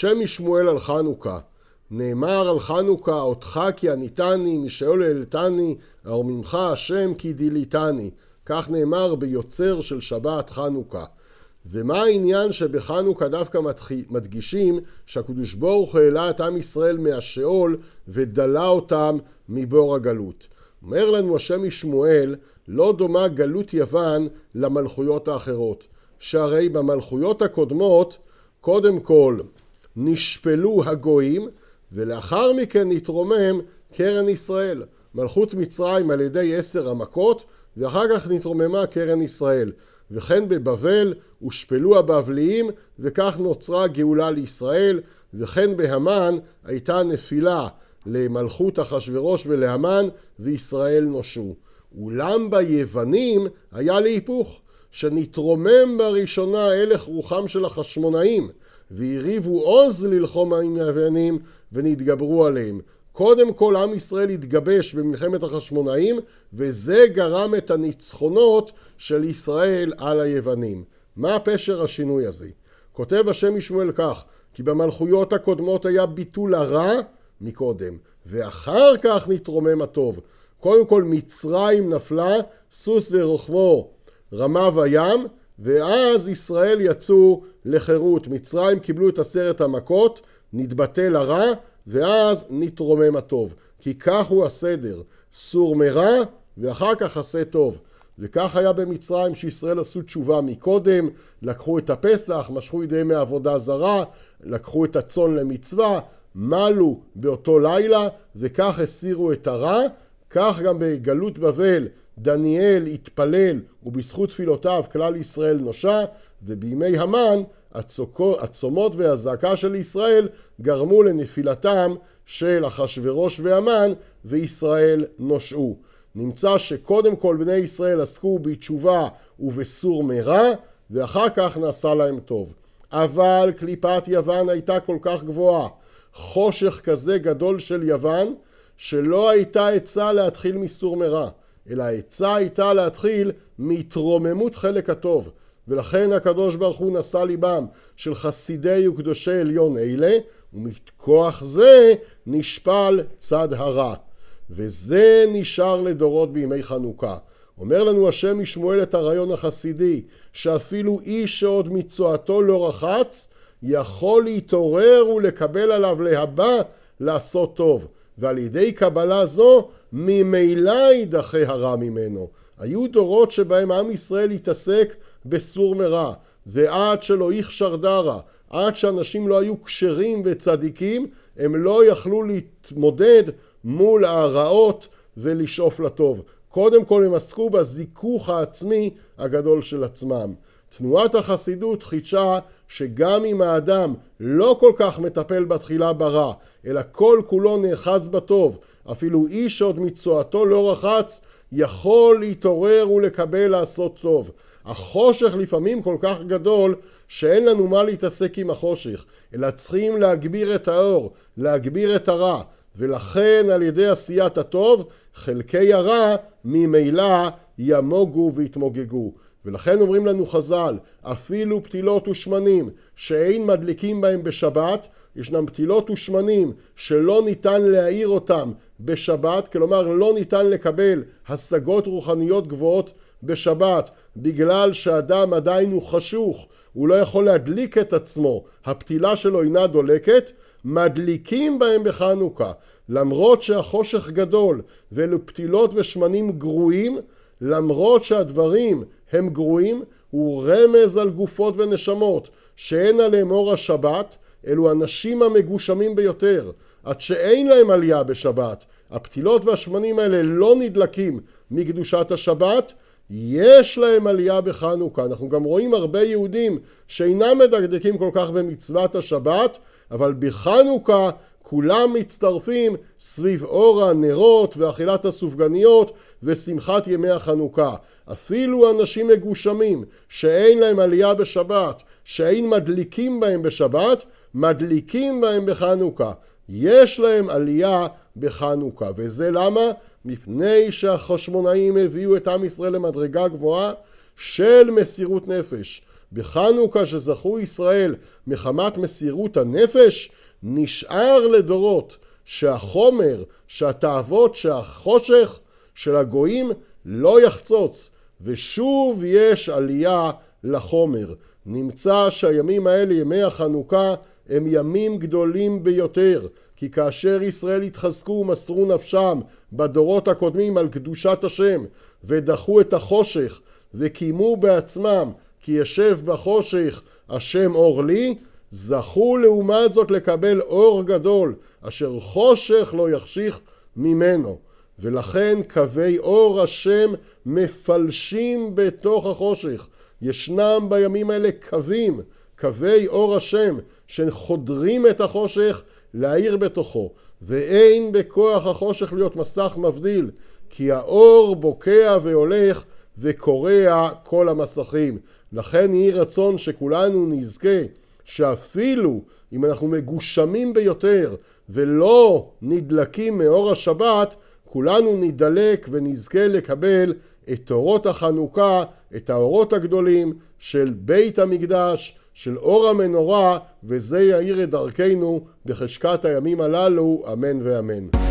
שם משמואל על חנוכה. נאמר על חנוכה, אותך כי עניתני, משאול העלתני, ארוממך השם כי דיליתני. כך נאמר ביוצר של שבת חנוכה. ומה העניין שבחנוכה דווקא מדגישים שהקדוש ברוך הוא העלה את עם ישראל מהשאול ודלה אותם מבור הגלות. אומר לנו השם משמואל, לא דומה גלות יוון למלכויות האחרות. שהרי במלכויות הקודמות, קודם כל נשפלו הגויים, ולאחר מכן נתרומם קרן ישראל. מלכות מצרים על ידי עשר המכות, ואחר כך נתרוממה קרן ישראל. וכן בבבל הושפלו הבבליים, וכך נוצרה גאולה לישראל, וכן בהמן הייתה נפילה למלכות אחשורוש ולהמן, וישראל נושעו. אולם ביוונים היה להיפוך, שנתרומם בראשונה הלך רוחם של החשמונאים, והרהיבו עוז ללחום עם היוונים, ונתגברו עליהם. קודם כל עם ישראל התגבש במלחמת החשמונאים וזה גרם את הניצחונות של ישראל על היוונים. מה פשר השינוי הזה? כותב השם משמואל כך כי במלכויות הקודמות היה ביטול הרע מקודם ואחר כך נתרומם הטוב. קודם כל מצרים נפלה, סוס ורוחמו רמה וים ואז ישראל יצאו לחירות. מצרים קיבלו את עשרת המכות, נתבטל הרע ואז נתרומם הטוב. כי כך הוא הסדר, סור מרע ואחר כך עשה טוב. וכך היה במצרים שישראל עשו תשובה מקודם, לקחו את הפסח, משכו ידיהם מעבודה זרה, לקחו את הצאן למצווה, מלו באותו לילה, וכך הסירו את הרע. כך גם בגלות בבל דניאל התפלל ובזכות תפילותיו כלל ישראל נושע, ובימי המן הצומות והזעקה של ישראל גרמו לנפילתם של אחשורוש והמן וישראל נושעו. נמצא שקודם כל בני ישראל עסקו בתשובה ובסור מרע ואחר כך נעשה להם טוב. אבל קליפת יוון הייתה כל כך גבוהה, חושך כזה גדול של יוון, שלא הייתה עצה להתחיל מסור מרע, אלא העצה הייתה להתחיל מהתרוממות חלק הטוב. ולכן הקדוש ברוך הוא נשא ליבם של חסידי וקדושי עליון אלה, ומכוח זה נשפל צד הרע. וזה נשאר לדורות בימי חנוכה. אומר לנו השם משמואל את הרעיון החסידי, שאפילו איש שעוד מצואתו לא רחץ, יכול להתעורר ולקבל עליו להבא לעשות טוב. ועל ידי קבלה זו ממילא יידחה הרע ממנו. היו דורות שבהם עם ישראל התעסק בסור מרע, ועד שלא יכשר דרא, עד שאנשים לא היו כשרים וצדיקים, הם לא יכלו להתמודד מול הרעות ולשאוף לטוב. קודם כל הם עסקו בזיכוך העצמי הגדול של עצמם. תנועת החסידות חידשה שגם אם האדם לא כל כך מטפל בתחילה ברע, אלא כל כולו נאחז בטוב, אפילו איש עוד מצואתו לא רחץ, יכול להתעורר ולקבל לעשות טוב. החושך לפעמים כל כך גדול שאין לנו מה להתעסק עם החושך, אלא צריכים להגביר את האור, להגביר את הרע, ולכן על ידי עשיית הטוב חלקי הרע ממילא ימוגו ויתמוגגו. ולכן אומרים לנו חז"ל, אפילו פתילות ושמנים שאין מדליקים בהם בשבת, ישנם פתילות ושמנים שלא ניתן להאיר אותם בשבת, כלומר לא ניתן לקבל השגות רוחניות גבוהות בשבת בגלל שאדם עדיין הוא חשוך, הוא לא יכול להדליק את עצמו, הפתילה שלו אינה דולקת, מדליקים בהם בחנוכה. למרות שהחושך גדול ואלו פתילות ושמנים גרועים, למרות שהדברים הם גרועים, הוא רמז על גופות ונשמות שאין עליהם אור השבת, אלו אנשים המגושמים ביותר, עד שאין להם עלייה בשבת. הפתילות והשמנים האלה לא נדלקים מקדושת השבת, יש להם עלייה בחנוכה. אנחנו גם רואים הרבה יהודים שאינם מדקדקים כל כך במצוות השבת, אבל בחנוכה כולם מצטרפים סביב אור הנרות ואכילת הסופגניות ושמחת ימי החנוכה. אפילו אנשים מגושמים שאין להם עלייה בשבת, שאין מדליקים בהם בשבת, מדליקים בהם בחנוכה. יש להם עלייה בחנוכה. וזה למה? מפני שהחשמונאים הביאו את עם ישראל למדרגה גבוהה של מסירות נפש. בחנוכה שזכו ישראל מחמת מסירות הנפש, נשאר לדורות שהחומר, שהתאוות, שהחושך של הגויים לא יחצוץ, ושוב יש עלייה לחומר. נמצא שהימים האלה, ימי החנוכה, הם ימים גדולים ביותר, כי כאשר ישראל התחזקו ומסרו נפשם בדורות הקודמים על קדושת השם, ודחו את החושך, וקיימו בעצמם כי ישב בחושך השם אור לי, זכו לעומת זאת לקבל אור גדול, אשר חושך לא יחשיך ממנו. ולכן קווי אור השם מפלשים בתוך החושך. ישנם בימים האלה קווים, קווי אור השם, שחודרים את החושך להאיר בתוכו. ואין בכוח החושך להיות מסך מבדיל, כי האור בוקע והולך וקורע כל המסכים. לכן יהי רצון שכולנו נזכה שאפילו אם אנחנו מגושמים ביותר ולא נדלקים מאור השבת, כולנו נדלק ונזכה לקבל את אורות החנוכה, את האורות הגדולים של בית המקדש, של אור המנורה, וזה יאיר את דרכנו בחשכת הימים הללו, אמן ואמן.